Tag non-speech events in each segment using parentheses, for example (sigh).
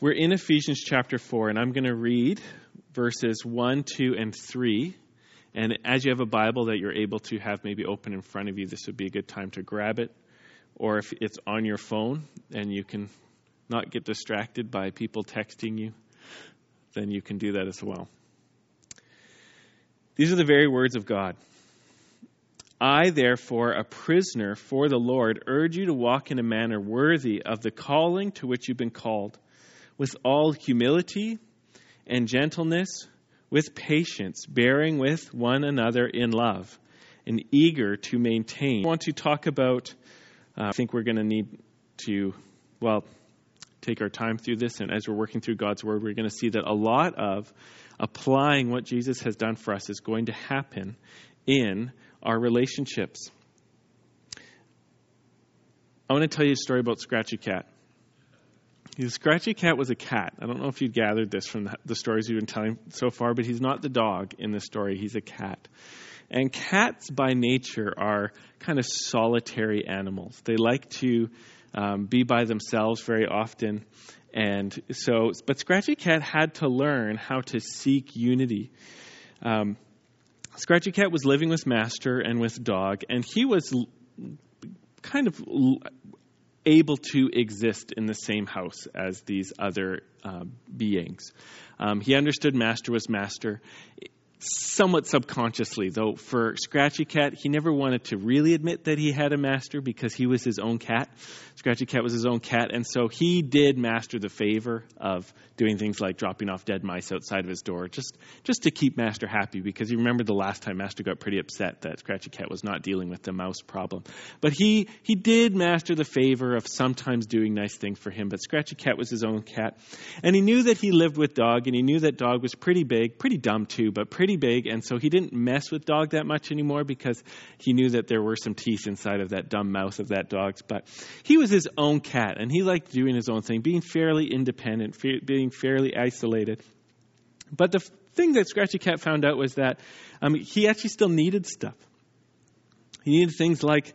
We're in Ephesians chapter 4, and I'm going to read verses 1, 2, and 3. And as you have a Bible that you're able to have maybe open in front of you, this would be a good time to grab it. Or if it's on your phone and you can not get distracted by people texting you, then you can do that as well. These are the very words of God. I, therefore, a prisoner for the Lord, urge you to walk in a manner worthy of the calling to which you've been called with all humility and gentleness, with patience, bearing with one another in love, and eager to maintain. I want to talk about, uh, I think we're going to need to, well, take our time through this, and as we're working through God's Word, we're going to see that a lot of applying what Jesus has done for us is going to happen in our relationships. I want to tell you a story about Scratchy Cat. The Scratchy Cat was a cat. I don't know if you gathered this from the stories you've been telling so far, but he's not the dog in the story. He's a cat. And cats, by nature, are kind of solitary animals. They like to um, be by themselves very often. And so, but Scratchy Cat had to learn how to seek unity. Um, Scratchy Cat was living with Master and with Dog, and he was kind of able to exist in the same house as these other uh, beings. Um, he understood master was master somewhat subconsciously, though for Scratchy Cat, he never wanted to really admit that he had a master because he was his own cat. Scratchy Cat was his own cat, and so he did master the favor of doing things like dropping off dead mice outside of his door, just just to keep Master happy. Because you remember the last time Master got pretty upset that Scratchy Cat was not dealing with the mouse problem. But he he did master the favor of sometimes doing nice things for him. But Scratchy Cat was his own cat, and he knew that he lived with Dog, and he knew that Dog was pretty big, pretty dumb too, but pretty big, and so he didn't mess with Dog that much anymore because he knew that there were some teeth inside of that dumb mouth of that dog's. But he was his own cat, and he liked doing his own thing, being fairly independent, being fairly isolated. But the thing that Scratchy Cat found out was that um, he actually still needed stuff. He needed things like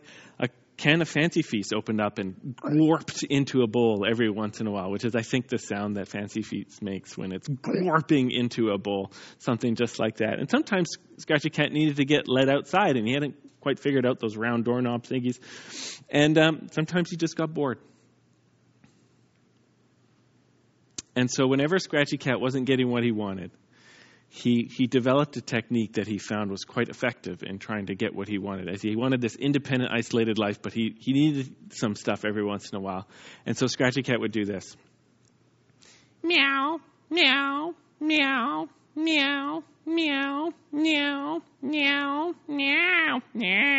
can of Fancy Feast opened up and warped into a bowl every once in a while, which is, I think, the sound that Fancy Feast makes when it's warping into a bowl, something just like that. And sometimes Scratchy Cat needed to get let outside, and he hadn't quite figured out those round doorknob thingies. And um, sometimes he just got bored. And so, whenever Scratchy Cat wasn't getting what he wanted, he, he developed a technique that he found was quite effective in trying to get what he wanted. As he wanted this independent, isolated life, but he, he needed some stuff every once in a while. And so Scratchy Cat would do this meow, meow, meow, meow, meow, meow, meow, meow, meow,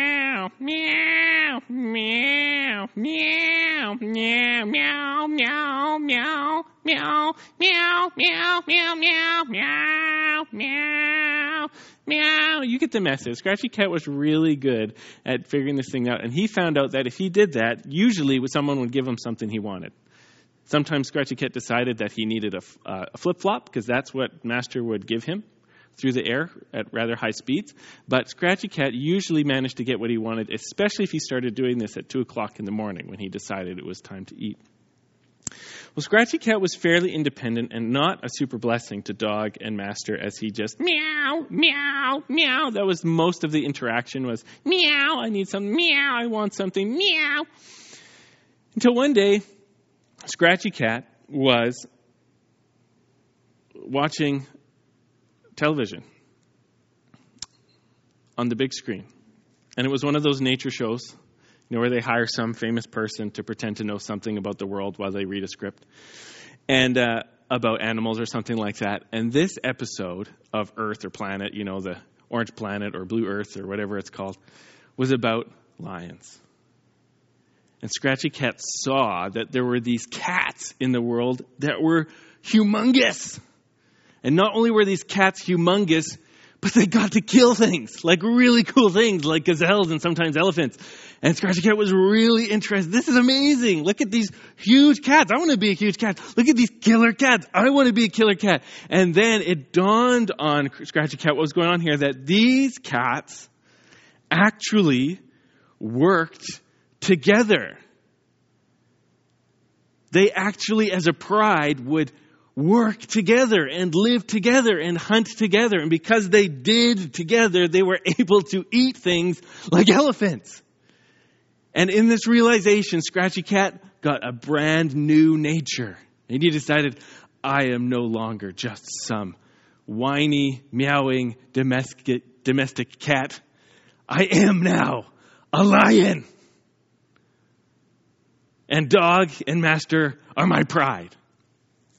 the message. Scratchy Cat was really good at figuring this thing out, and he found out that if he did that, usually someone would give him something he wanted. Sometimes Scratchy Cat decided that he needed a, uh, a flip flop because that's what Master would give him through the air at rather high speeds. But Scratchy Cat usually managed to get what he wanted, especially if he started doing this at 2 o'clock in the morning when he decided it was time to eat. Well, Scratchy Cat was fairly independent and not a super blessing to dog and master as he just meow, meow, meow. That was most of the interaction was meow, I need some meow, I want something, meow. Until one day, Scratchy Cat was watching television on the big screen. And it was one of those nature shows, where they hire some famous person to pretend to know something about the world while they read a script. And uh, about animals or something like that. And this episode of Earth or Planet, you know, the Orange Planet or Blue Earth or whatever it's called, was about lions. And Scratchy Cat saw that there were these cats in the world that were humongous. And not only were these cats humongous, but they got to kill things, like really cool things, like gazelles and sometimes elephants. And Scratchy Cat was really interested. This is amazing. Look at these huge cats. I want to be a huge cat. Look at these killer cats. I want to be a killer cat. And then it dawned on Scratchy Cat what was going on here that these cats actually worked together. They actually, as a pride, would work together and live together and hunt together. And because they did together, they were (laughs) able to eat things like elephants. And in this realization, Scratchy Cat got a brand new nature. And he decided, I am no longer just some whiny, meowing domestic, domestic cat. I am now a lion. And dog and master are my pride.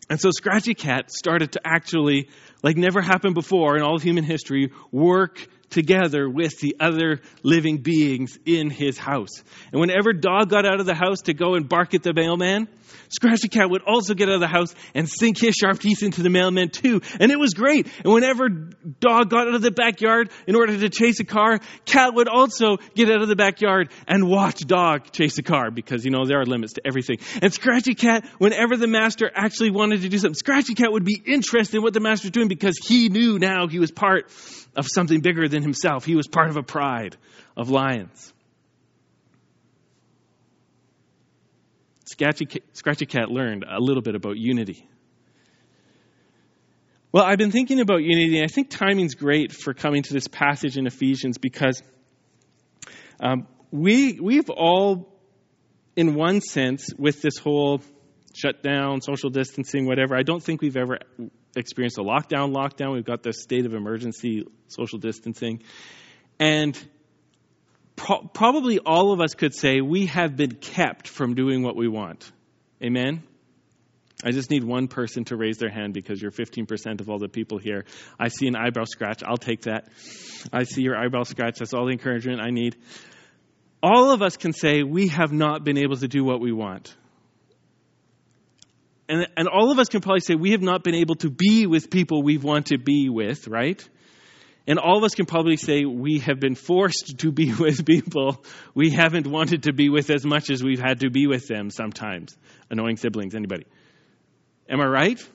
And so Scratchy Cat started to actually, like never happened before in all of human history, work together with the other living beings in his house. And whenever Dog got out of the house to go and bark at the mailman, Scratchy Cat would also get out of the house and sink his sharp teeth into the mailman too. And it was great. And whenever Dog got out of the backyard in order to chase a car, Cat would also get out of the backyard and watch Dog chase a car because, you know, there are limits to everything. And Scratchy Cat, whenever the master actually wanted to do something, Scratchy Cat would be interested in what the master was doing because he knew now he was part of something bigger than himself. He was part of a pride of lions. Scratchy, Cat learned a little bit about unity. Well, I've been thinking about unity, and I think timing's great for coming to this passage in Ephesians because um, we, we've all, in one sense, with this whole shutdown, social distancing, whatever, I don't think we've ever experienced a lockdown, lockdown. We've got the state of emergency, social distancing. And pro- probably all of us could say we have been kept from doing what we want. Amen? I just need one person to raise their hand because you're 15% of all the people here. I see an eyebrow scratch. I'll take that. I see your eyebrow scratch. That's all the encouragement I need. All of us can say we have not been able to do what we want. And, and all of us can probably say we have not been able to be with people we want to be with, right? And all of us can probably say we have been forced to be (laughs) with people we haven't wanted to be with as much as we've had to be with them sometimes. Annoying siblings, anybody? Am I right?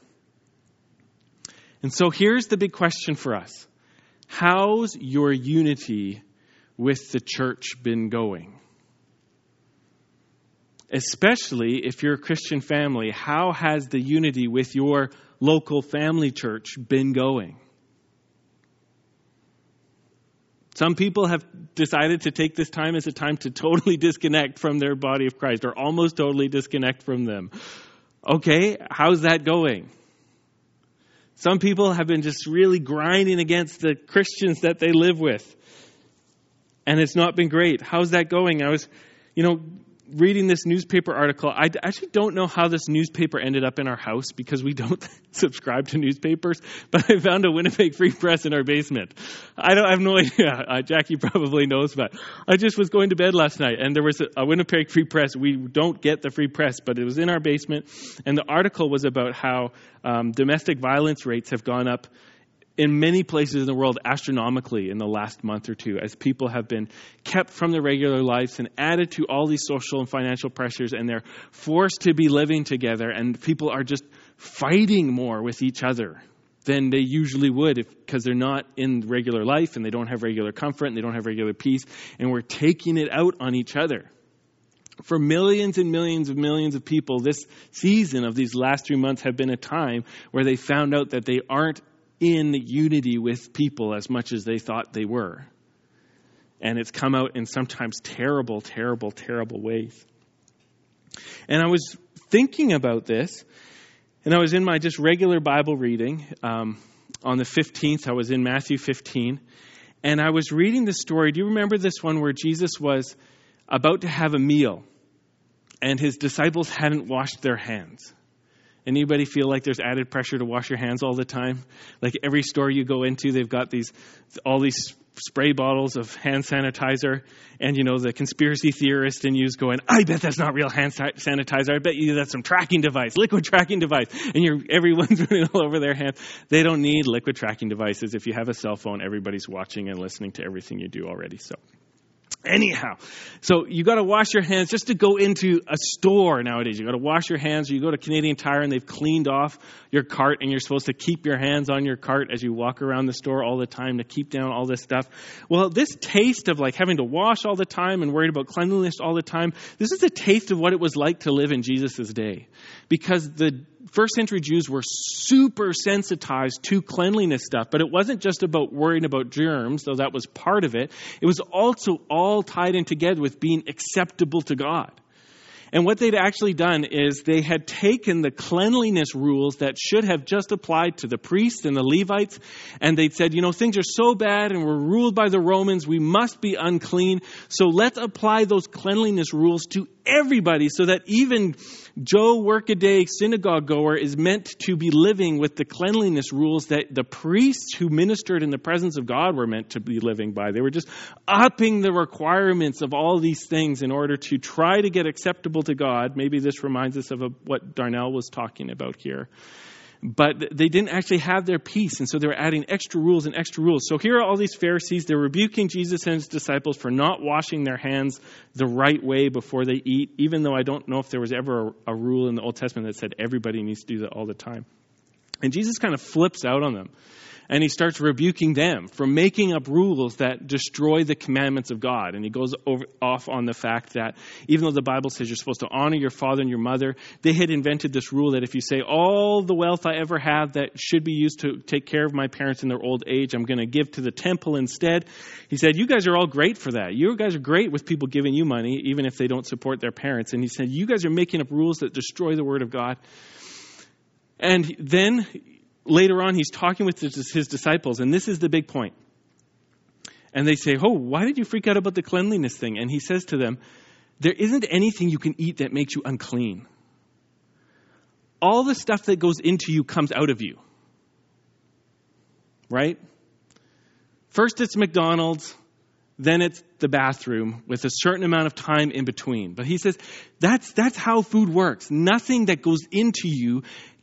And so here's the big question for us How's your unity with the church been going? Especially if you're a Christian family, how has the unity with your local family church been going? Some people have decided to take this time as a time to totally disconnect from their body of Christ or almost totally disconnect from them. Okay, how's that going? Some people have been just really grinding against the Christians that they live with. And it's not been great. How's that going? I was, you know, reading this newspaper article. I actually don't know how this newspaper ended up in our house because we don't (laughs) subscribe to newspapers, but I found a Winnipeg Free Press in our basement. I don't I have no (laughs) idea. Uh, Jackie probably knows, but I just was going to bed last night and there was a, a Winnipeg Free Press. We don't get the Free Press, but it was in our basement. And the article was about how um, domestic violence rates have gone up in many places in the world astronomically in the last month or two as people have been kept from their regular lives and added to all these social and financial pressures and they're forced to be living together and people are just fighting more with each other than they usually would because they're not in regular life and they don't have regular comfort and they don't have regular peace and we're taking it out on each other. For millions and millions of millions of people, this season of these last three months have been a time where they found out that they aren't in unity with people as much as they thought they were. And it's come out in sometimes terrible, terrible, terrible ways. And I was thinking about this, and I was in my just regular Bible reading. Um, on the 15th, I was in Matthew 15, and I was reading the story. Do you remember this one where Jesus was about to have a meal, and his disciples hadn't washed their hands? Anybody feel like there's added pressure to wash your hands all the time? Like every store you go into, they've got these all these spray bottles of hand sanitizer, and you know the conspiracy theorist in you's going, "I bet that's not real hand sanitizer. I bet you that's some tracking device, liquid tracking device." And you're everyone's (laughs) running all over their hands. They don't need liquid tracking devices. If you have a cell phone, everybody's watching and listening to everything you do already. So. Anyhow, so you got to wash your hands just to go into a store nowadays. You got to wash your hands. You go to Canadian Tire and they've cleaned off your cart, and you're supposed to keep your hands on your cart as you walk around the store all the time to keep down all this stuff. Well, this taste of like having to wash all the time and worried about cleanliness all the time, this is a taste of what it was like to live in Jesus' day, because the first century Jews were super sensitized to cleanliness stuff, but it wasn't just about worrying about germs, though that was part of it. It was also all tied in together with being acceptable to God. And what they'd actually done is they had taken the cleanliness rules that should have just applied to the priests and the Levites, and they'd said, you know, things are so bad and we're ruled by the Romans, we must be unclean. So let's apply those cleanliness rules to everybody so that even Joe Workaday synagogue goer is meant to be living with the cleanliness rules that the priests who ministered in the presence of God were meant to be living by. They were just upping the requirements of all these things in order to try to get acceptable to God. Maybe this reminds us of what Darnell was talking about here but they didn't actually have their peace, and so they were adding extra rules and extra rules. So here are all these Pharisees. They're rebuking Jesus and his disciples for not washing their hands the right way before they eat, even though I don't know if there was ever a, a rule in the Old Testament that said everybody needs to do that all the time. And Jesus kind of flips out on them and he starts rebuking them for making up rules that destroy the commandments of God. And he goes over, off on the fact that even though the Bible says you're supposed to honor your father and your mother, they had invented this rule that if you say, All the wealth I ever have that should be used to take care of my parents in their old age, I'm going to give to the temple instead. He said, You guys are all great for that. You guys are great with people giving you money, even if they don't support their parents. And he said, You guys are making up rules that destroy the word of God. And then later on, he's talking with his disciples, and this is the big point. And they say, Oh, why did you freak out about the cleanliness thing? And he says to them, There isn't anything you can eat that makes you unclean. All the stuff that goes into you comes out of you. Right? First it's McDonald's, then it's the bathroom with a certain amount of time in between. But he says that's, that's how food works. Nothing that goes into you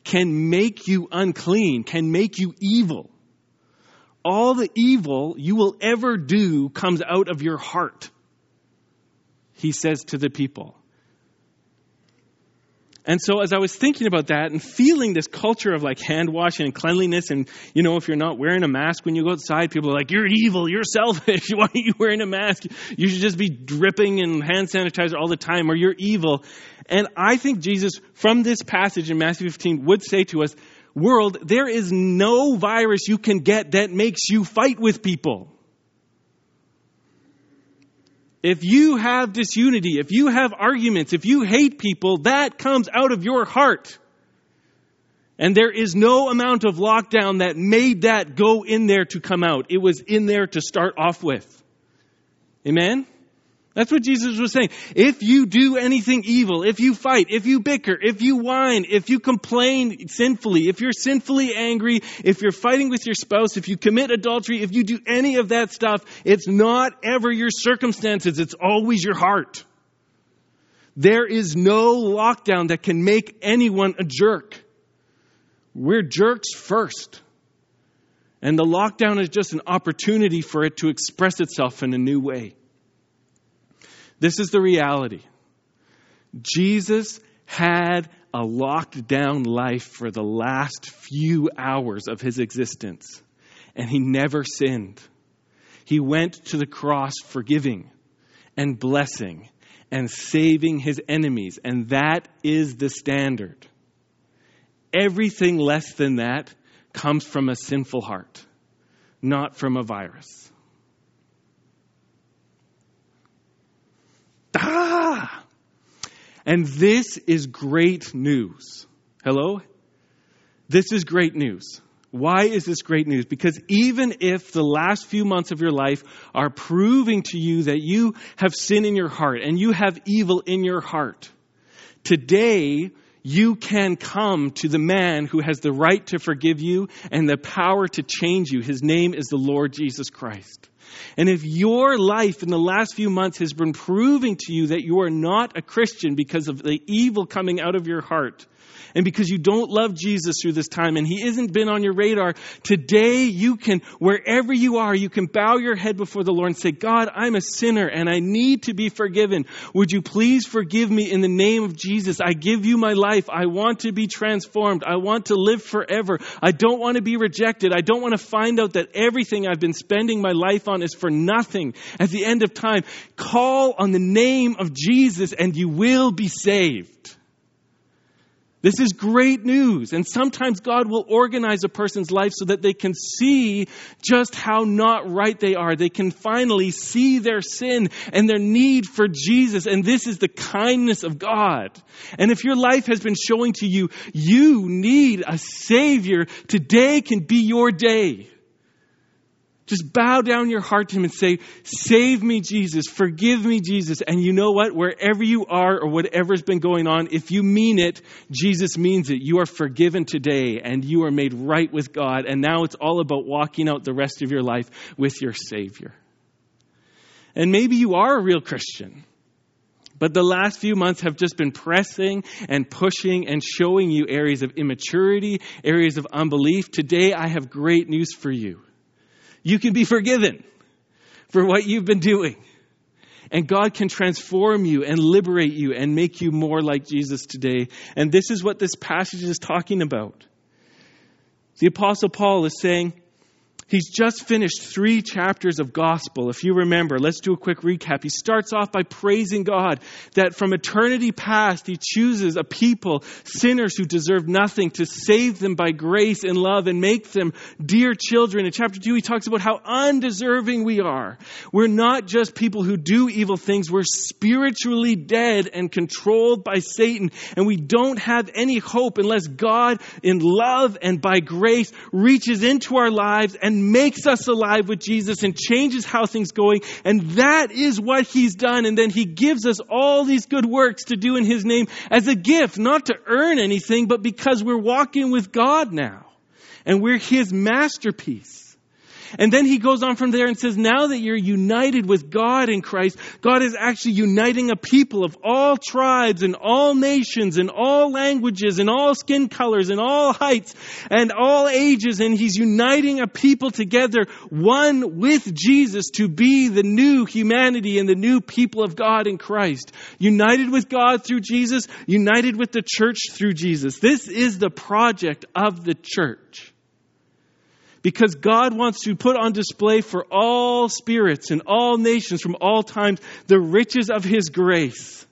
can make you unclean, can make you evil. All the evil you will ever do comes out of your heart, he says to the people. And so as I was thinking about that and feeling this culture of like hand washing and cleanliness and you know if you're not wearing a mask when you go outside people are like you're evil, you're selfish. (laughs) Why are you wearing a mask? You should just be dripping in hand sanitizer all the time or you're evil. And I think Jesus from this passage in Matthew 15 would say to us, world, there is no virus you can get that makes you fight with people. If you have disunity, if you have arguments, if you hate people, that comes out of your heart. And there is no amount of lockdown that made that go in there to come out. It was in there to start off with. Amen? That's what Jesus was saying. If you do anything evil, if you fight, if you bicker, if you whine, if you complain sinfully, if you're sinfully angry, if you're fighting with your spouse, if you commit adultery, if you do any of that stuff, it's not ever your circumstances, it's always your heart. There is no lockdown that can make anyone a jerk. We're jerks first. And the lockdown is just an opportunity for it to express itself in a new way. This is the reality. Jesus had a locked down life for the last few hours of his existence, and he never sinned. He went to the cross forgiving and blessing and saving his enemies, and that is the standard. Everything less than that comes from a sinful heart, not from a virus. Ah! And this is great news. Hello? This is great news. Why is this great news? Because even if the last few months of your life are proving to you that you have sin in your heart and you have evil in your heart, today you can come to the man who has the right to forgive you and the power to change you. His name is the Lord Jesus Christ. And if your life in the last few months has been proving to you that you are not a Christian because of the evil coming out of your heart, and because you don't love Jesus through this time and he isn't been on your radar, today you can, wherever you are, you can bow your head before the Lord and say, God, I'm a sinner and I need to be forgiven. Would you please forgive me in the name of Jesus? I give you my life. I want to be transformed. I want to live forever. I don't want to be rejected. I don't want to find out that everything I've been spending my life on is for nothing at the end of time. Call on the name of Jesus and you will be saved. This is great news. And sometimes God will organize a person's life so that they can see just how not right they are. They can finally see their sin and their need for Jesus. And this is the kindness of God. And if your life has been showing to you, you need a Savior, today can be your day. Just bow down your heart to Him and say, Save me, Jesus. Forgive me, Jesus. And you know what? Wherever you are or whatever's been going on, if you mean it, Jesus means it. You are forgiven today and you are made right with God. And now it's all about walking out the rest of your life with your Savior. And maybe you are a real Christian. But the last few months have just been pressing and pushing and showing you areas of immaturity, areas of unbelief. Today, I have great news for you. You can be forgiven for what you've been doing. And God can transform you and liberate you and make you more like Jesus today. And this is what this passage is talking about. The Apostle Paul is saying, He's just finished three chapters of gospel. If you remember, let's do a quick recap. He starts off by praising God that from eternity past, He chooses a people, sinners who deserve nothing, to save them by grace and love and make them dear children. In chapter two, He talks about how undeserving we are. We're not just people who do evil things, we're spiritually dead and controlled by Satan. And we don't have any hope unless God, in love and by grace, reaches into our lives and makes us alive with Jesus and changes how things going. And that is what he's done. And then he gives us all these good works to do in his name as a gift, not to earn anything, but because we're walking with God now. And we're his masterpiece. And then he goes on from there and says, now that you're united with God in Christ, God is actually uniting a people of all tribes and all nations and all languages and all skin colors and all heights and all ages. And he's uniting a people together, one with Jesus to be the new humanity and the new people of God in Christ. United with God through Jesus, united with the church through Jesus. This is the project of the church because God wants to put on display for all spirits and all nations from all times the riches of His grace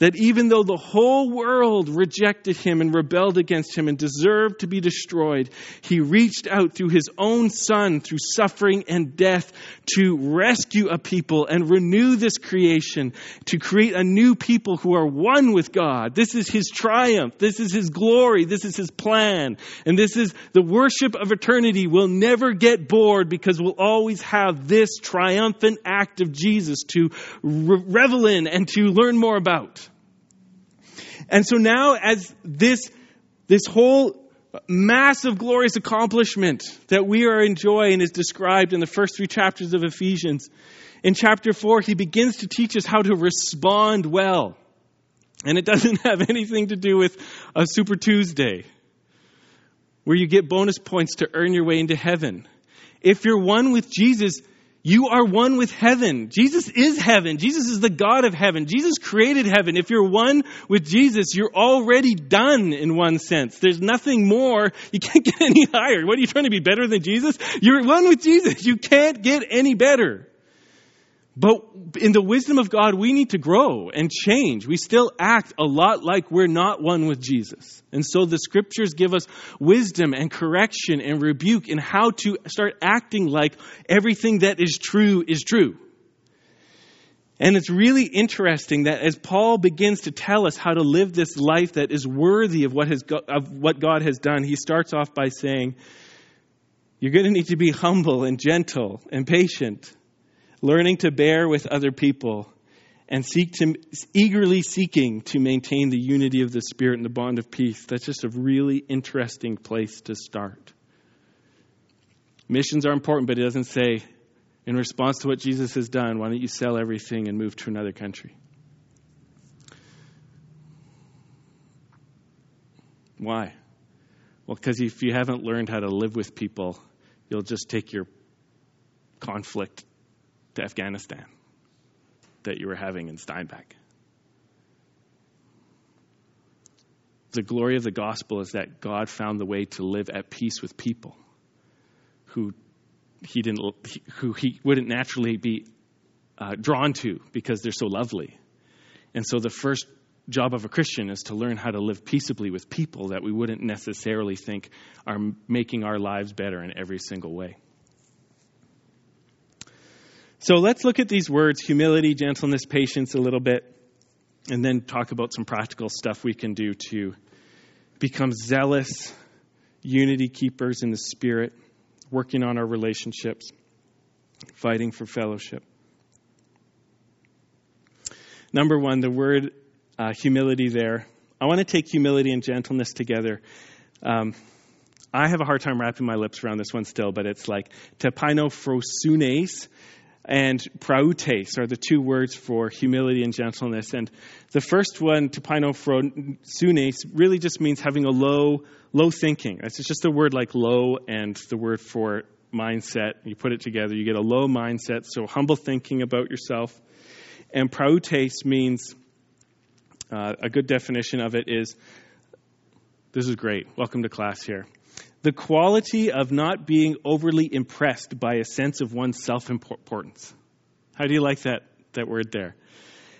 that even though the whole world rejected him and rebelled against him and deserved to be destroyed, he reached out through his own son, through suffering and death, to rescue a people and renew this creation, to create a new people who are one with God. This is his triumph. This is his glory. This is his plan. And this is the worship of eternity. We'll never get bored because we'll always have this triumphant act of Jesus to revel in and to learn more about. And so now as this, this whole massive glorious accomplishment that we are enjoying is described in the first three chapters of Ephesians. In chapter four, he begins to teach us how to respond well. And it doesn't (laughs) have anything to do with a Super Tuesday where you get bonus points to earn your way into heaven. If you're one with Jesus, you are one with heaven. Jesus is heaven. Jesus is the God of heaven. Jesus created heaven. If you're one with Jesus, you're already done in one sense. There's nothing more. You can't (laughs) get any higher. What are you trying to be better than Jesus? You're one with Jesus. You can't get any better. But in the wisdom of God, we need to grow and change. We still act a lot like we're not one with Jesus. And so the scriptures give us wisdom and correction and rebuke in how to start acting like everything that is true is true. And it's really interesting that as Paul begins to tell us how to live this life that is worthy of what, has, of what God has done, he starts off by saying, You're going to need to be humble and gentle and patient learning to bear with other people, and seek to, eagerly seeking to maintain the unity of the Spirit and the bond of peace. That's just a really interesting place to start. Missions are important, but it doesn't say, in response to what Jesus has done, why don't you sell everything and move to another country? Why? Well, because if you haven't learned how to live with people, you'll just take your conflict to Afghanistan that you were having in Steinbach. The glory of the gospel is that God found the way to live at peace with people who he didn't who he wouldn't naturally be uh, drawn to because they're so lovely. And so the first job of a Christian is to learn how to live peaceably with people that we wouldn't necessarily think are making our lives better in every single way. So let's look at these words humility, gentleness, patience a little bit, and then talk about some practical stuff we can do to become zealous unity keepers in the Spirit, working on our relationships, fighting for fellowship. Number one, the word uh, humility there. I want to take humility and gentleness together. Um, I have a hard time wrapping my lips around this one still, but it's like tapinophrosunes and prautes are the two words for humility and gentleness. And the first one, tapinophrosunes, really just means having a low, low thinking. It's just a word like low and the word for mindset. You put it together, you get a low mindset, so humble thinking about yourself. And prautes means uh, a good definition of it is this is great. Welcome to class here. The quality of not being overly impressed by a sense of one's self importance. How do you like that, that word there?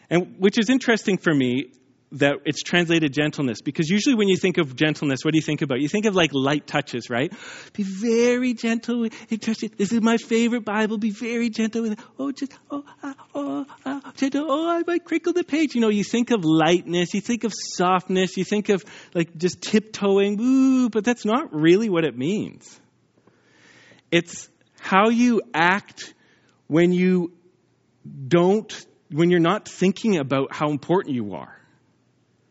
And which is interesting for me that it's translated gentleness because usually when you think of gentleness, what do you think about? You think of like light touches, right? Be very gentle touch it. This is my favorite Bible. Be very gentle with it. Oh, just oh, uh, oh, uh, gentle. Oh, I might crinkle the page. You know, you think of lightness. You think of softness. You think of like just tiptoeing. Ooh, but that's not really what it means. It's how you act when you don't, when you're not thinking about how important you are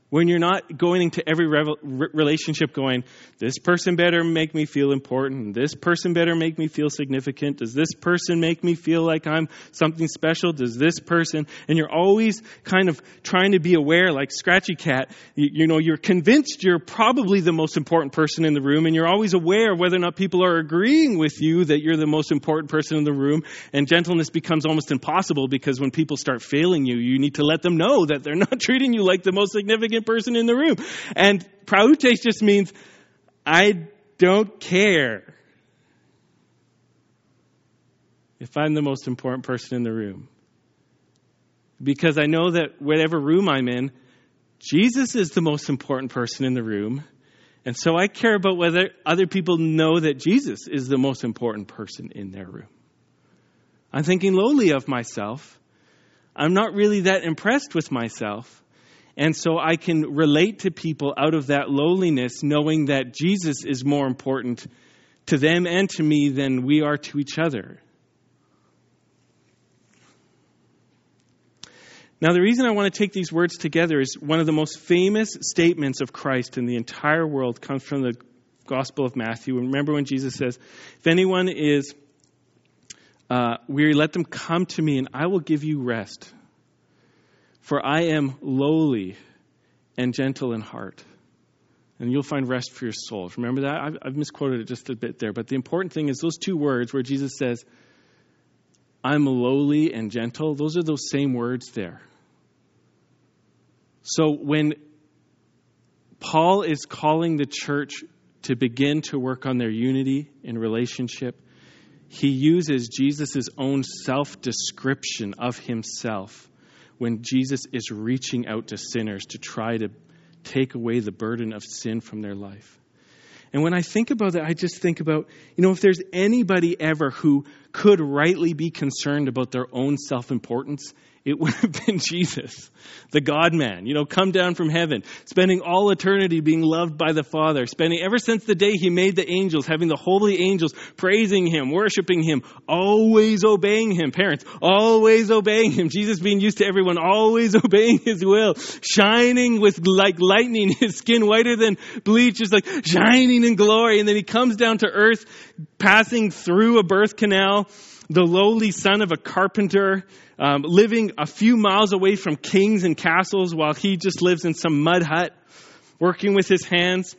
when you're not going into every relationship going, this person better make me feel important. This person better make me feel significant. Does this person make me feel like I'm something special? Does this person? And you're always kind of trying to be aware, like Scratchy Cat. You, you know, you're convinced you're probably the most important person in the room, and you're always aware whether or not people are agreeing with you that you're the most important person in the room. And gentleness becomes almost impossible because when people start failing you, you need to let them know that they're (laughs) not treating you like the most significant person in the room. And prautes just means, I don't care if I'm the most important person in the room. Because I know that whatever room I'm in, Jesus is the most important person in the room. And so I care about whether other people know that Jesus is the most important person in their room. I'm thinking lowly of myself. I'm not really that impressed with myself. And so I can relate to people out of that lowliness, knowing that Jesus is more important to them and to me than we are to each other. Now, the reason I want to take these words together is one of the most famous statements of Christ in the entire world comes from the Gospel of Matthew. Remember when Jesus says, If anyone is uh, weary, let them come to me, and I will give you rest. For I am lowly and gentle in heart, and you'll find rest for your souls. Remember that? I've, I've misquoted it just a bit there, but the important thing is those two words where Jesus says, I'm lowly and gentle, those are those same words there. So when Paul is calling the church to begin to work on their unity in relationship, he uses Jesus' own self description of himself when Jesus is reaching out to sinners to try to take away the burden of sin from their life. And when I think about that, I just think about, you know, if there's anybody ever who could rightly be concerned about their own self importance, it would have been Jesus, the God man, you know, come down from heaven, spending all eternity being loved by the Father, spending ever since the day he made the angels, having the holy angels praising him, worshiping him, always obeying him. Parents, always obeying him. Jesus being used to everyone, always (laughs) obeying his will, shining with like lightning, (laughs) his skin whiter than bleach, just like shining in glory. And then he comes down to earth, passing through a birth canal, the lowly son of a carpenter, um, living a few miles away from kings and castles while he just lives in some mud hut, working with his hands.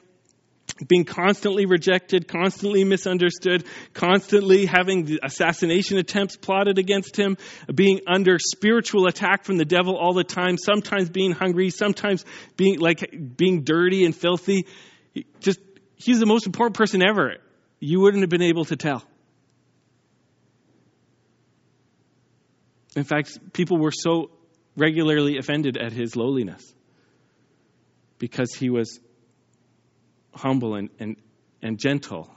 being constantly rejected, constantly misunderstood, constantly having assassination attempts plotted against him, being under spiritual attack from the devil all the time, sometimes being hungry, sometimes being like being dirty and filthy. Just he's the most important person ever. You wouldn't have been able to tell. In fact, people were so regularly offended at his lowliness because he was humble and, and, and gentle.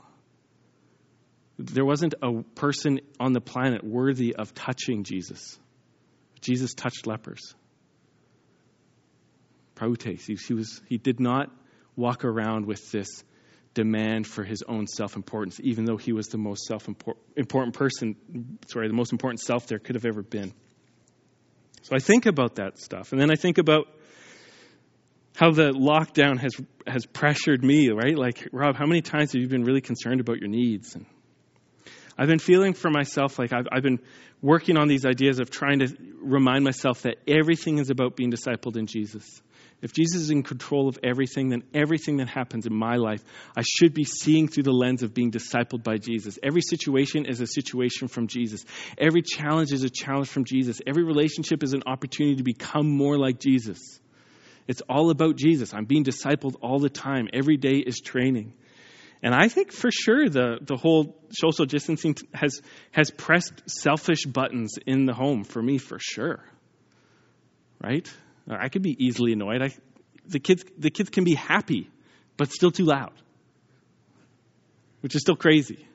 There wasn't a person on the planet worthy of touching Jesus. Jesus touched lepers. Prautes, he, he, was, he did not walk around with this demand for his own self importance, even though he was the most self important person, sorry, the most important self there could have ever been. So I think about that stuff. And then I think about how the lockdown has has pressured me, right? Like, Rob, how many times have you been really concerned about your needs? And I've been feeling for myself like I've, I've been working on these ideas of trying to remind myself that everything is about being discipled in Jesus. If Jesus is in control of everything, then everything that happens in my life, I should be seeing through the lens of being discipled by Jesus. Every situation is a situation from Jesus. Every challenge is a challenge from Jesus. Every relationship is an opportunity to become more like Jesus. It's all about Jesus. I'm being discipled all the time. Every day is training. And I think for sure the, the whole social distancing has, has pressed selfish buttons in the home for me for sure. Right? I could be easily annoyed. I, the, kids, the kids can be happy, but still too loud, which is still crazy.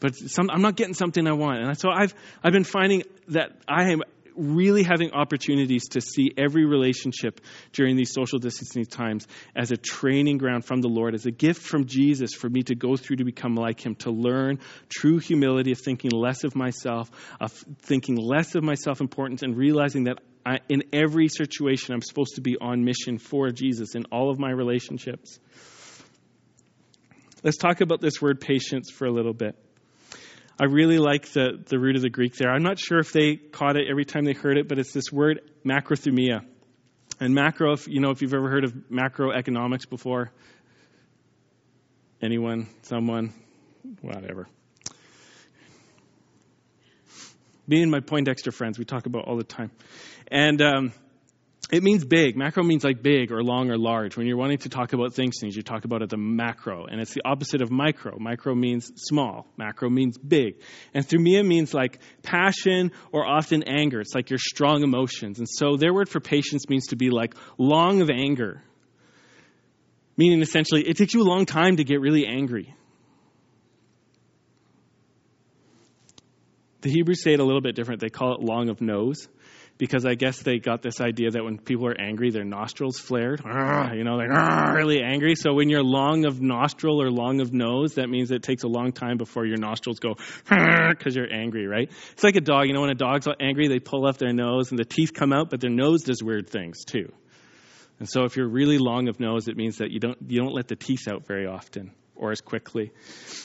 But some, I'm not getting something I want. And so I've, I've been finding that I am really having opportunities to see every relationship during these social distancing times as a training ground from the Lord, as a gift from Jesus for me to go through to become like Him, to learn true humility of thinking less of myself, of thinking less of my self importance, and realizing that I, in every situation I'm supposed to be on mission for Jesus in all of my relationships. Let's talk about this word patience for a little bit. I really like the, the root of the Greek there. I'm not sure if they caught it every time they heard it, but it's this word macrothumia. And macro, if, you know, if you've ever heard of macroeconomics before, anyone, someone, whatever. Me and my Poindexter friends, we talk about all the time. And um, it means big. Macro means like big or long or large. When you're wanting to talk about things, things you talk about at the macro, and it's the opposite of micro. Micro means small. Macro means big. And thumia means like passion or often anger. It's like your strong emotions. And so their word for patience means to be like long of anger, meaning essentially it takes you a long time to get really angry. The Hebrews say it a little bit different. They call it long of nose because I guess they got this idea that when people are angry, their nostrils flared. Ah, you know, they're ah, really angry. So when you're long of nostril or long of nose, that means it takes a long time before your nostrils go ah, because you're angry, right? It's like a dog. You know, when a dog's angry, they pull up their nose and the teeth come out, but their nose does weird things too. And so if you're really long of nose, it means that you don't you don't let the teeth out very often or as quickly.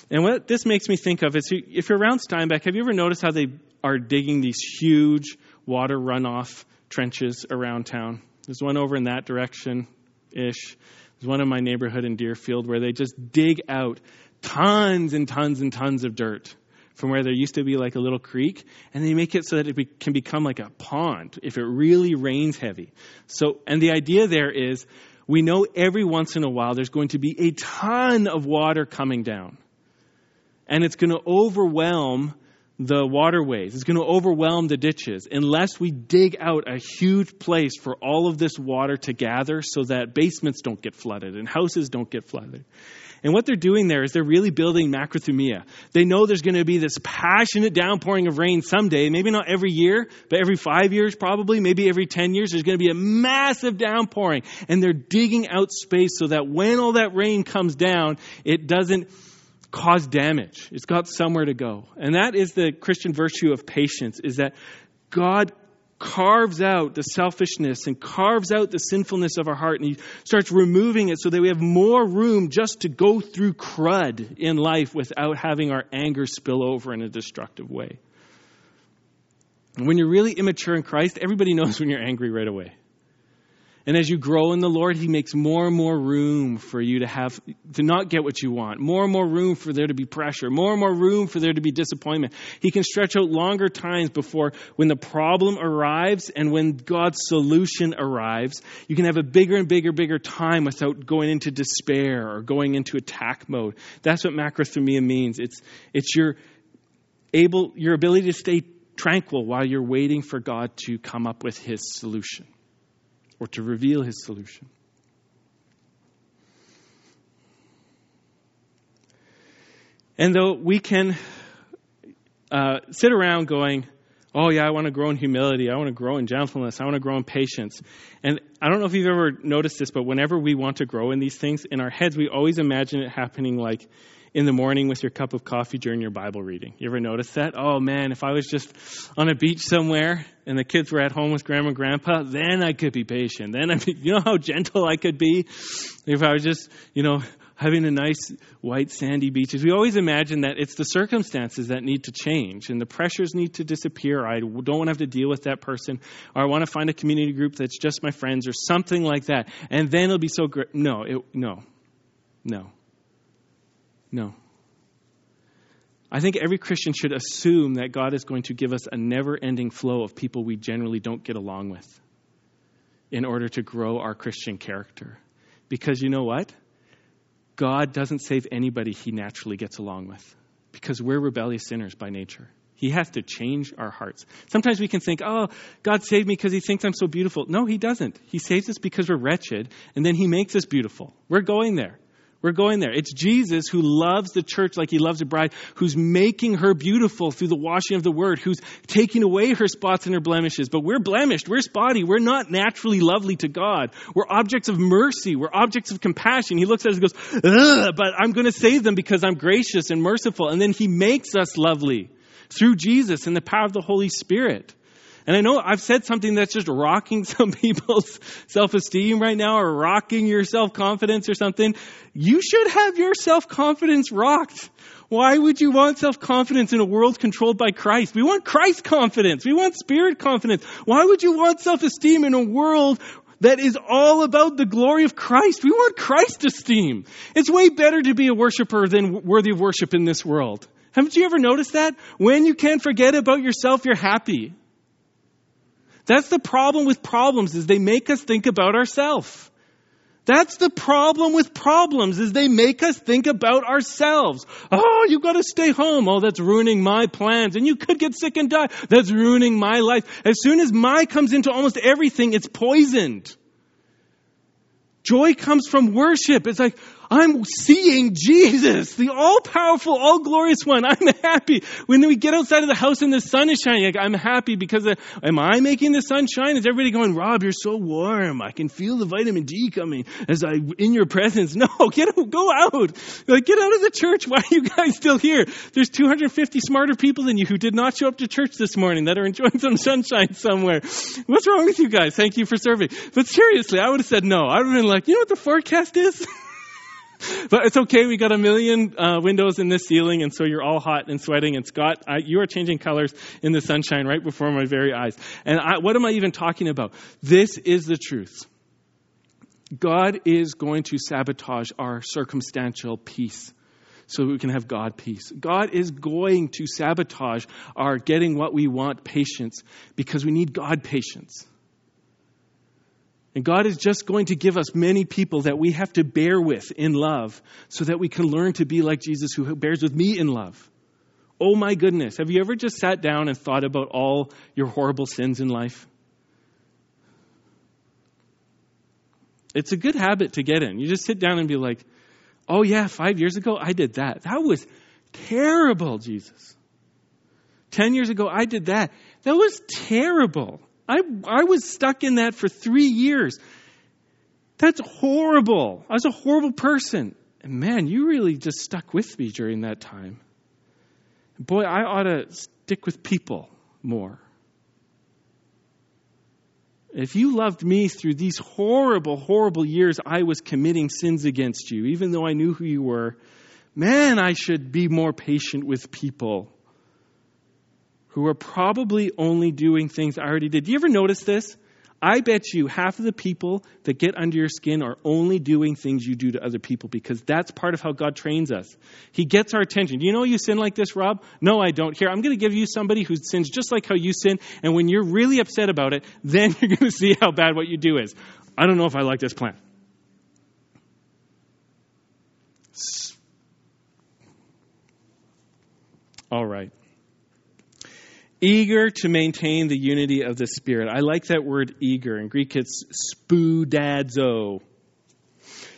And what this makes me think of is if you're around Steinbach, have you ever noticed how they are digging these huge water runoff trenches around town. There's one over in that direction ish. There's one in my neighborhood in Deerfield where they just dig out tons and tons and tons of dirt from where there used to be like a little creek, and they make it so that it be, can become like a pond if it really rains heavy. So, and the idea there is we know every once in a while there's going to be a ton of water coming down, and it's going to overwhelm the waterways. It's going to overwhelm the ditches unless we dig out a huge place for all of this water to gather so that basements don't get flooded and houses don't get flooded. And what they're doing there is they're really building macrothumia. They know there's going to be this passionate downpouring of rain someday, maybe not every year, but every five years probably, maybe every 10 years, there's going to be a massive downpouring. And they're digging out space so that when all that rain comes down, it doesn't cause damage. It's got somewhere to go. And that is the Christian virtue of patience, is that God carves out the selfishness and carves out the sinfulness of our heart and he starts removing it so that we have more room just to go through crud in life without having our anger spill over in a destructive way. And when you're really immature in Christ, everybody (laughs) knows when you're angry right away. And as you grow in the Lord, He makes more and more room for you to have, to not get what you want. More and more room for there to be pressure. More and more room for there to be disappointment. He can stretch out longer times before when the problem arrives and when God's solution arrives. You can have a bigger and bigger, bigger time without going into despair or going into attack mode. That's what macrothumia means. It's, it's your able, your ability to stay tranquil while you're waiting for God to come up with His solution or to reveal his solution. And though we can uh, sit around going, oh, yeah, I want to grow in humility, I want to grow in gentleness, I want to grow in patience. And I don't know if you've ever noticed this, but whenever we want to grow in these things, in our heads, we always imagine it happening like in the morning with your cup of coffee during your Bible reading. You ever notice that? Oh man, if I was just on a beach somewhere and the kids were at home with grandma and grandpa, then I could be patient. Then I, be, (laughs) you know how gentle I could be if I was just, you know, having a nice white sandy beaches. We always imagine that it's the circumstances that need to change and the pressures need to disappear. I don't want to have to deal with that person, or I want to find a community group that's just my friends, or something like that, and then it'll be so great. No, it, no, no. No. I think every Christian should assume that God is going to give us a never ending flow of people we generally don't get along with in order to grow our Christian character. Because you know what? God doesn't save anybody he naturally gets along with because we're rebellious sinners by nature. He has to change our hearts. Sometimes we can think, oh, God saved me because he thinks I'm so beautiful. No, he doesn't. He saves us because we're wretched, and then he makes us beautiful. We're going there. We're going there. It's Jesus who loves the church like he loves a bride, who's making her beautiful through the washing of the word, who's taking away her spots and her blemishes. But we're blemished. We're spotty. We're not naturally lovely to God. We're objects of mercy. We're objects of compassion. He looks at us and goes, Ugh, but I'm going to save them because I'm gracious and merciful. And then he makes us lovely through Jesus and the power of the Holy Spirit. And I know I've said something that's just rocking (laughs) some people's self esteem right now or rocking your self confidence or something. You should have your self confidence rocked. Why would you want self confidence in a world controlled by Christ? We want Christ confidence. We want spirit confidence. Why would you want self esteem in a world that is all about the glory of Christ? We want Christ esteem. It's way better to be a worshiper than worthy of worship in this world. Haven't you ever noticed that? When you can't forget about yourself, you're happy. That's the problem with problems is they make us think about ourselves. That's the problem with problems is they make us think about ourselves. Oh, you've got to stay home. Oh, that's ruining my plans. And you could get sick and die. That's ruining my life. As soon as my comes into almost everything, it's poisoned. Joy comes from worship. It's like, I'm seeing Jesus, the all powerful, all glorious one. I'm happy. When we get outside of the house and the sun is shining, like, I'm happy because of, am I making the sun shine? Is everybody going, Rob, you're so warm. I can feel the vitamin D coming as I, in your presence. (laughs) No, get, go out. Like, get out of the church. Why are you guys still here? There's 250 smarter people than you who did not show up to church this morning that are enjoying some sunshine somewhere. What's wrong with you guys? Thank you for serving. But seriously, I would have said no. I would have been like, you know what the forecast is? (laughs) (laughs) but it's okay. We got a million uh, windows in this ceiling, and so you're all hot and sweating. And Scott, I, you are changing colors in the sunshine right before my very eyes. And I, what am I even talking about? This is the truth. God is going to sabotage our circumstantial peace so we can have God peace. God is going to sabotage our getting what we want patience because we need God patience. And God is just going to give us many people that we have to bear with in love so that we can learn to be like Jesus who bears with me in love. Oh my goodness. Have you ever just sat down and thought about all your horrible sins in life? It's a good habit to get in. You just sit down and be like, oh yeah, five years ago I did that. That was terrible, Jesus. Ten years ago I did that. That was terrible. I, I was stuck in that for three years. That's horrible. I was a horrible person. And man, you really just stuck with me during that time. Boy, I ought to stick with people more. If you loved me through these horrible, horrible years I was committing sins against you, even though I knew who you were, man, I should be more patient with people who are probably only doing things I already did. Do you ever notice this? I bet you half of the people that get under your skin are only doing things you do to other people because that's part of how God trains us. He gets our attention. Do you know you sin like this, Rob? No, I don't. Here, I'm going to give you somebody who sins just like how you sin, and when you're really upset about it, (laughs) then you're going to see how bad what you do is. I don't know if I like this plan. All right eager to maintain the unity of the Spirit. I like that word eager. In Greek, it's spoudadzo.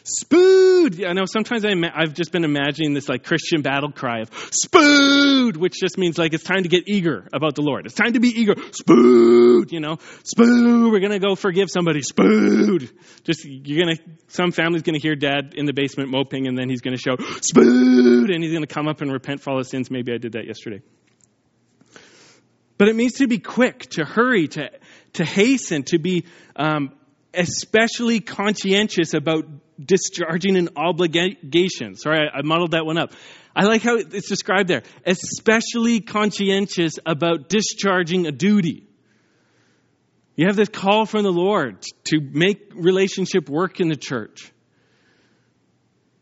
Spood! I know sometimes I have just been imagining this like Christian battle cry of spood, which just means like it's time to get eager about the Lord. It's time to be eager. Spood! You know, spood! We're gonna go forgive somebody. Spood! Just, you're gonna, some family's gonna hear dad in the basement moping and then he's gonna shout, spood! And he's gonna come up and repent for all his sins. Maybe I did that yesterday. But it means to be quick, to hurry, to, to hasten, to be um, especially conscientious about discharging an obligation. Sorry, I, I muddled that one up. I like how it's described there. Especially conscientious about discharging a duty. You have this call from the Lord to make relationship work in the church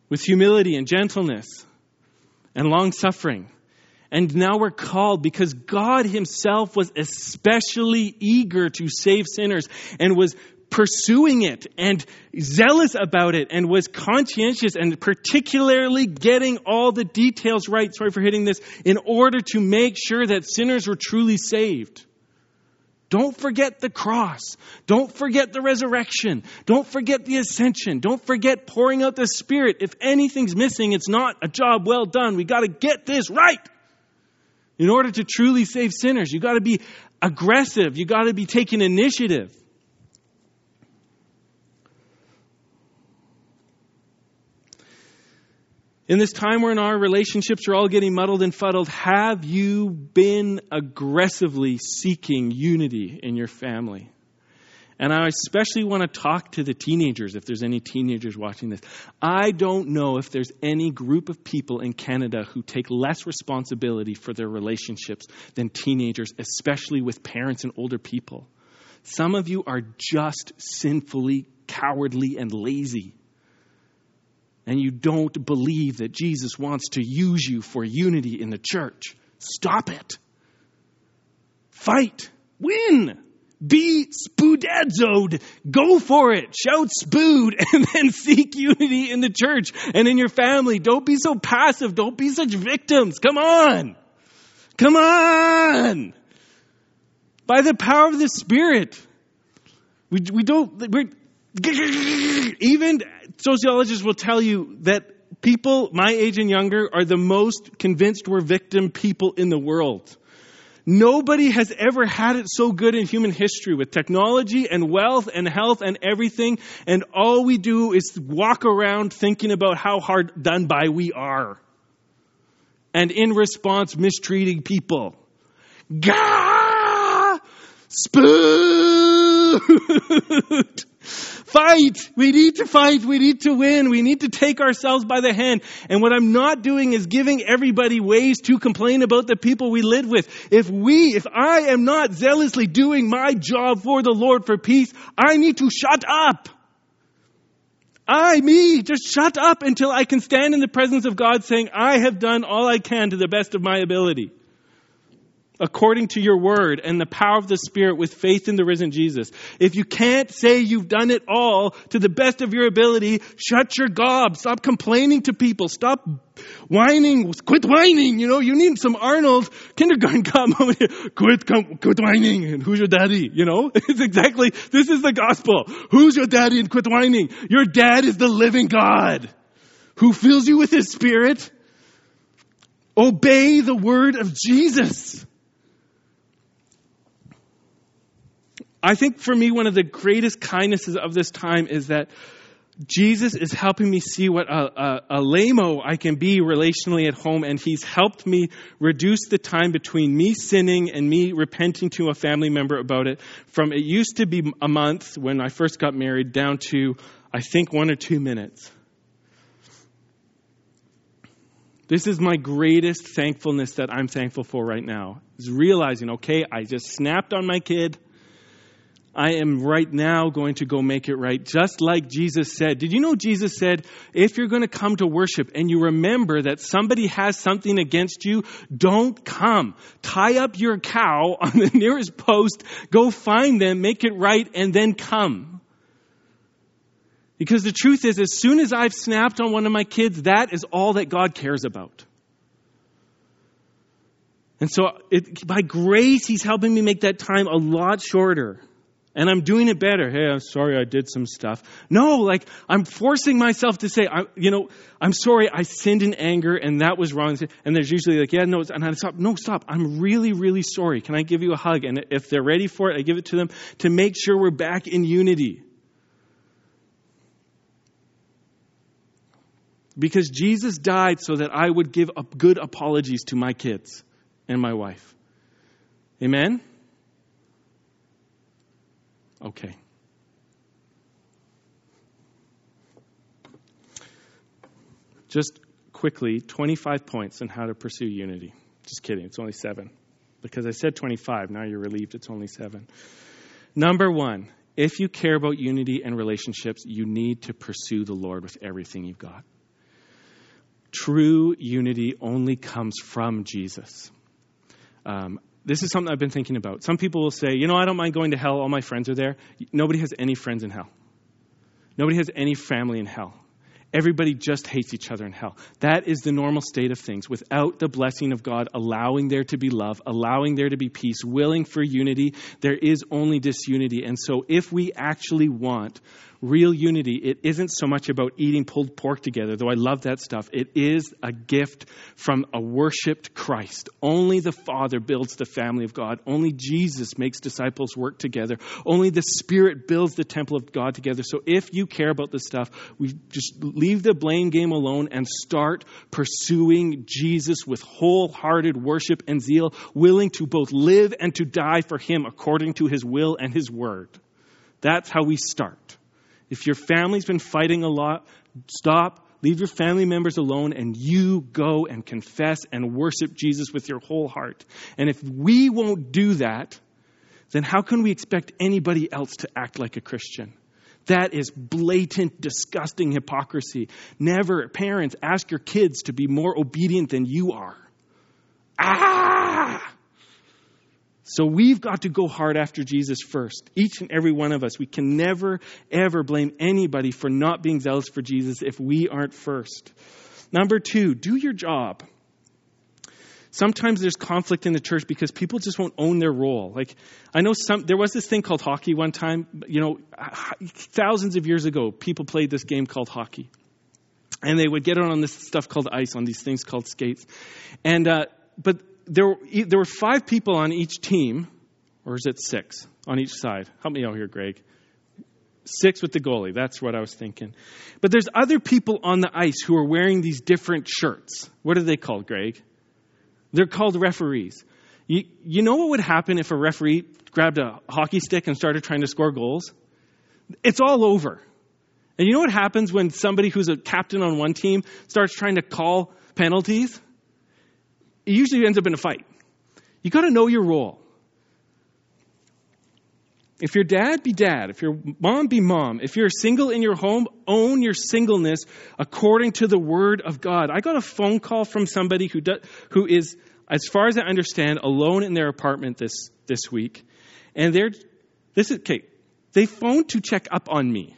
with humility and gentleness and long suffering. And now we're called because God Himself was especially eager to save sinners and was pursuing it and zealous about it and was conscientious and particularly getting all the details right. Sorry for hitting this. In order to make sure that sinners were truly saved. Don't forget the cross. Don't forget the resurrection. Don't forget the ascension. Don't forget pouring out the Spirit. If anything's missing, it's not a job well done. We got to get this right. In order to truly save sinners, you got to be aggressive. You got to be taking initiative. In this time when our relationships are all getting muddled and fuddled, have you been aggressively seeking unity in your family? And I especially want to talk to the teenagers if there's any teenagers watching this. I don't know if there's any group of people in Canada who take less responsibility for their relationships than teenagers, especially with parents and older people. Some of you are just sinfully cowardly and lazy. And you don't believe that Jesus wants to use you for unity in the church. Stop it. Fight. Win. Be spoodadzoed. Go for it. Shout spood (laughs) and then seek unity in the church and in your family. Don't be so passive. Don't be such victims. Come on. Come on. By the power of the Spirit. We, we don't, we're, (laughs) even sociologists will tell you that people my age and younger are the most convinced we're victim people in the world. Nobody has ever had it so good in human history with technology and wealth and health and everything. And all we do is walk around thinking about how hard done by we are. And in response, mistreating people. Gah! Spoot! (laughs) Fight! We need to fight. We need to win. We need to take ourselves by the hand. And what I'm not doing is giving everybody ways to complain about the people we live with. If we, if I am not zealously doing my job for the Lord for peace, I need to shut up. I, me, just shut up until I can stand in the presence of God saying, I have done all I can to the best of my ability according to your word and the power of the Spirit with faith in the risen Jesus. If you can't say you've done it all to the best of your ability, shut your gob. Stop complaining to people. Stop whining. Quit whining. You know, you need some Arnold kindergarten here. Quit, quit whining. And who's your daddy? You know, (laughs) it's exactly, this is the gospel. Who's your daddy and quit whining? Your dad is the living God who fills you with his spirit. Obey the word of Jesus. I think for me, one of the greatest kindnesses of this time is that Jesus is helping me see what a, a, a lamo I can be relationally at home, and He's helped me reduce the time between me sinning and me repenting to a family member about it from it used to be a month when I first got married down to, I think, one or two minutes. This is my greatest thankfulness that I'm thankful for right now, is realizing, okay, I just snapped on my kid. I am right now going to go make it right, just like Jesus said. Did you know Jesus said, if you're going to come to worship and you remember that somebody has something against you, don't come. Tie up your cow (laughs) on the nearest post, go find them, make it right, and then come. Because the truth is, as soon as I've snapped on one of my kids, that is all that God cares about. And so, it, by grace, He's helping me make that time a lot shorter and I'm doing it better. Hey, I'm sorry I did some stuff. No, like I'm forcing myself to say, I, you know, I'm sorry I sinned in anger and that was wrong. And there's usually like, yeah, no, and I stop. No, stop. I'm really, really sorry. Can I give you a hug? And if they're ready for it, I give it to them to make sure we're back in unity. Because Jesus died so that I would give good apologies to my kids and my wife. Amen? Okay. Just quickly, 25 points on how to pursue unity. Just kidding, it's only seven. Because I said 25, now you're relieved it's only seven. Number one, if you care about unity and relationships, you need to pursue the Lord with everything you've got. True unity only comes from Jesus. Um, this is something I've been thinking about. Some people will say, you know, I don't mind going to hell. All my friends are there. Nobody has any friends in hell. Nobody has any family in hell. Everybody just hates each other in hell. That is the normal state of things. Without the blessing of God, allowing there to be love, allowing there to be peace, willing for unity, there is only disunity. And so, if we actually want real unity, it isn't so much about eating pulled pork together, though I love that stuff. It is a gift from a worshiped Christ. Only the Father builds the family of God. Only Jesus makes disciples work together. Only the Spirit builds the temple of God together. So if you care about this stuff, we just leave the blame game alone and start pursuing Jesus with wholehearted worship and zeal, willing to both live and to die for Him according to His will and His word. That's how we start. If your family's been fighting a lot, stop, leave your family members alone, and you go and confess and worship Jesus with your whole heart. And if we won't do that, then how can we expect anybody else to act like a Christian? That is blatant, disgusting hypocrisy. Never, parents, ask your kids to be more obedient than you are. Ah! So we've got to go hard after Jesus first. Each and every one of us. We can never, ever blame anybody for not being zealous for Jesus if we aren't first. Number two, do your job. Sometimes there's conflict in the church because people just won't own their role. Like, I know some, there was this thing called hockey one time. You know, thousands of years ago, people played this game called hockey. And they would get on this stuff called ice, on these things called skates. And, uh, but there, there were five people on each team, or is it six on each side? Help me out here, Greg. Six with the goalie. That's what I was thinking. But there's other people on the ice who are wearing these different shirts. What are they called, Greg? They're called referees. You, you know what would happen if a referee grabbed a hockey stick and started trying to score goals? It's all over. And you know what happens when somebody who's a captain on one team starts trying to call penalties? It usually ends up in a fight. You got to know your role. If you're dad, be dad. If you're mom, be mom. If you're single in your home, own your singleness according to the word of God. I got a phone call from somebody who does, who is, as far as I understand, alone in their apartment this this week, and they're this is okay. They phoned to check up on me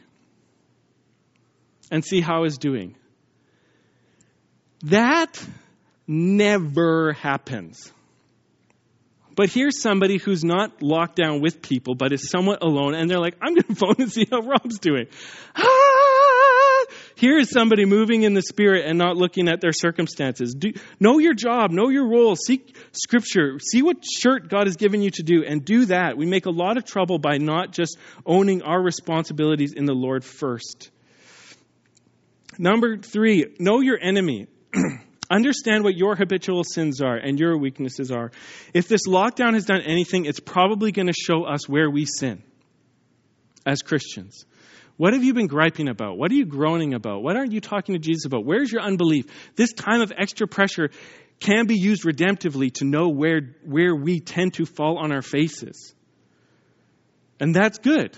and see how I was doing. That never happens. But here's somebody who's not locked down with people, but is somewhat alone, and they're like, I'm going (laughs) to phone and see how Rob's doing. Ah! Here is somebody moving in the spirit and not looking at their circumstances. Do, know your job, know your role, seek scripture, see what shirt God has given you to do, and do that. We make a lot of trouble by not just owning our responsibilities in the Lord first. Number three, know your enemy. (clears throat) Understand what your habitual sins are and your weaknesses are. If this lockdown has done anything, it's probably going to show us where we sin as Christians. What have you been griping about? What are you groaning about? What aren't you talking to Jesus about? Where's your unbelief? This time of extra pressure can be used redemptively to know where, where we tend to fall on our faces. And that's good.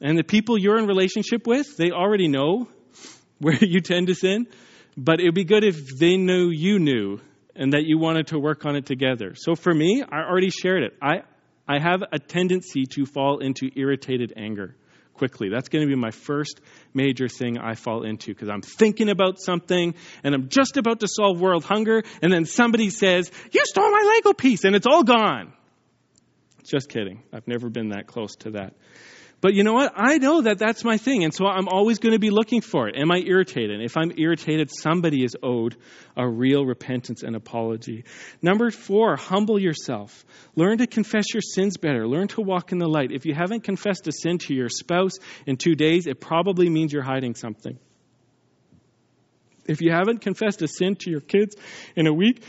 And the people you're in relationship with, they already know (laughs) where you tend to sin. But it would be good if they knew you knew and that you wanted to work on it together. So for me, I already shared it. I, I have a tendency to fall into irritated anger quickly. That's going to be my first major thing I fall into because I'm thinking about something and I'm just about to solve world hunger, and then somebody says, You stole my Lego piece, and it's all gone. Just kidding. I've never been that close to that. But you know what? I know that that's my thing, and so I'm always going to be looking for it. Am I irritated? If I'm irritated, somebody is owed a real repentance and apology. Number four, humble yourself. Learn to confess your sins better. Learn to walk in the light. If you haven't confessed a sin to your spouse in two days, it probably means you're hiding something. If you haven't confessed a sin to your kids in a week,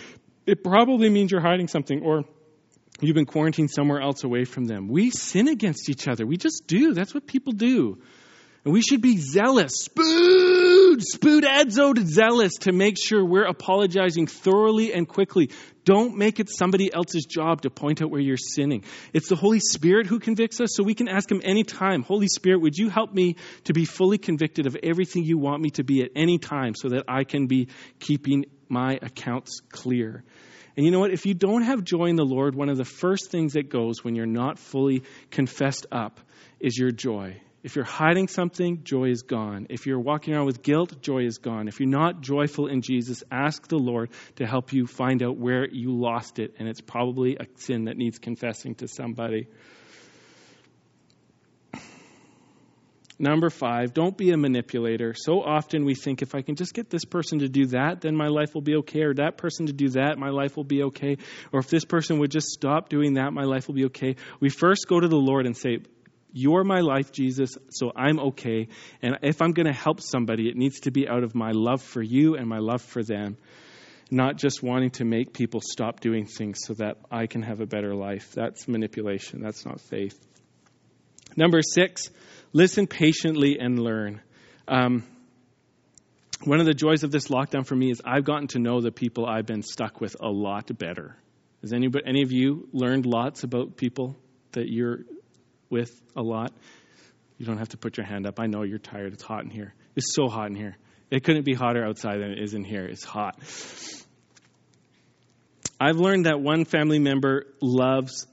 it probably means you're hiding something. Or You've been quarantined somewhere else away from them. We sin against each other. We just do. That's what people do. And we should be zealous, spood, spood adzod zealous to make sure we're apologizing thoroughly and quickly. Don't make it somebody else's job to point out where you're sinning. It's the Holy Spirit who convicts us, so we can ask Him anytime, Holy Spirit, would you help me to be fully convicted of everything you want me to be at any time so that I can be keeping my accounts clear? And you know what? If you don't have joy in the Lord, one of the first things that goes when you're not fully confessed up is your joy. If you're hiding something, joy is gone. If you're walking around with guilt, joy is gone. If you're not joyful in Jesus, ask the Lord to help you find out where you lost it. And it's probably a sin that needs confessing to somebody. Number five, don't be a manipulator. So often we think if I can just get this person to do that, then my life will be okay, or that person to do that, my life will be okay, or if this person would just stop doing that, my life will be okay. We first go to the Lord and say, You're my life, Jesus, so I'm okay. And if I'm going to help somebody, it needs to be out of my love for you and my love for them, not just wanting to make people stop doing things so that I can have a better life. That's manipulation, that's not faith. Number six, listen patiently and learn. Um, one of the joys of this lockdown for me is I've gotten to know the people I've been stuck with a lot better. Has anybody, any of you learned lots about people that you're with a lot? You don't have to put your hand up. I know you're tired. It's hot in here. It's so hot in here. It couldn't be hotter outside than it is in here. It's hot. I've learned that one family member loves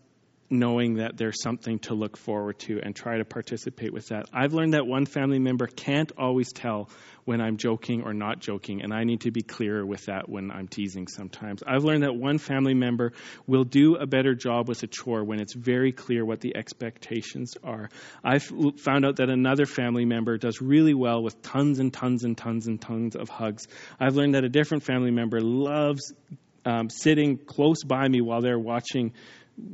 knowing that there's something to look forward to and try to participate with that. I've learned that one family member can't always tell when I'm joking or not joking, and I need to be clearer with that when I'm teasing sometimes. I've learned that one family member will do a better job with a chore when it's very clear what the expectations are. I've found out that another family member does really well with tons and tons and tons and tons of hugs. I've learned that a different family member loves um, sitting close by me while they're watching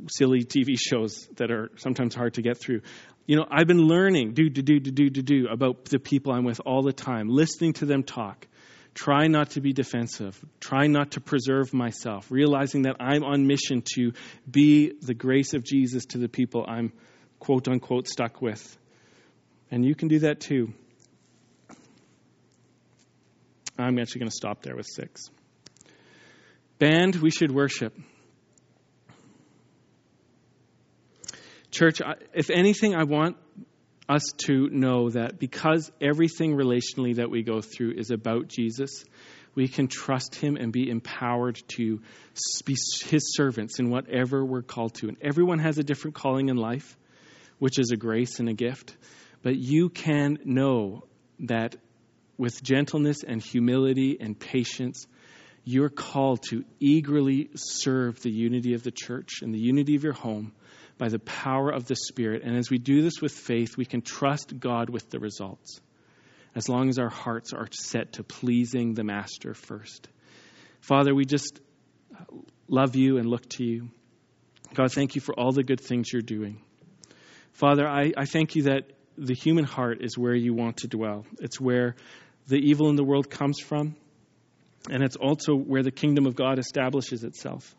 silly TV shows that are sometimes hard to get through. You know, I've been learning, do, do, do, do, do, do, do, about the people I'm with all the time, listening to them talk. Try not to be defensive. Try not to preserve myself, realizing that I'm on mission to be the grace of Jesus to the people I'm quote unquote stuck with. And you can do that too. I'm actually going to stop there with six. Band, we should worship. Church, if anything, I want us to know that because everything relationally that we go through is about Jesus, we can trust him and be empowered to be his servants in whatever we're called to. And everyone has a different calling in life, which is a grace and a gift. But you can know that with gentleness and humility and patience, you're called to eagerly serve the unity of the church and the unity of your home by the power of the Spirit. And as we do this with faith, we can trust God with the results, as long as our hearts are set to pleasing the Master first. Father, we just uh, love you and look to you. God, thank you for all the good things you're doing. Father, I, I thank you that the human heart is where you want to dwell. It's where the evil in the world comes from, and it's also where the kingdom of God establishes itself.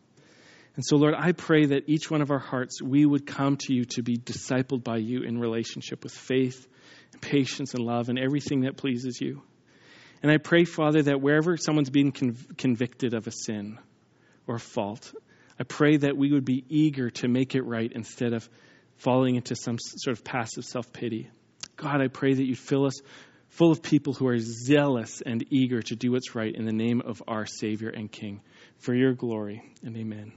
And so, Lord, I pray that each one of our hearts, we would come to you to be discipled by you in relationship with faith, and patience, and love, and everything that pleases you. And I pray, Father, that wherever someone's being conv- convicted of a sin or a fault, I pray that we would be eager to make it right instead of falling into some sort of passive self pity. God, I pray that you'd fill us full of people who are zealous and eager to do what's right in the name of our Savior and King. For your glory, and amen.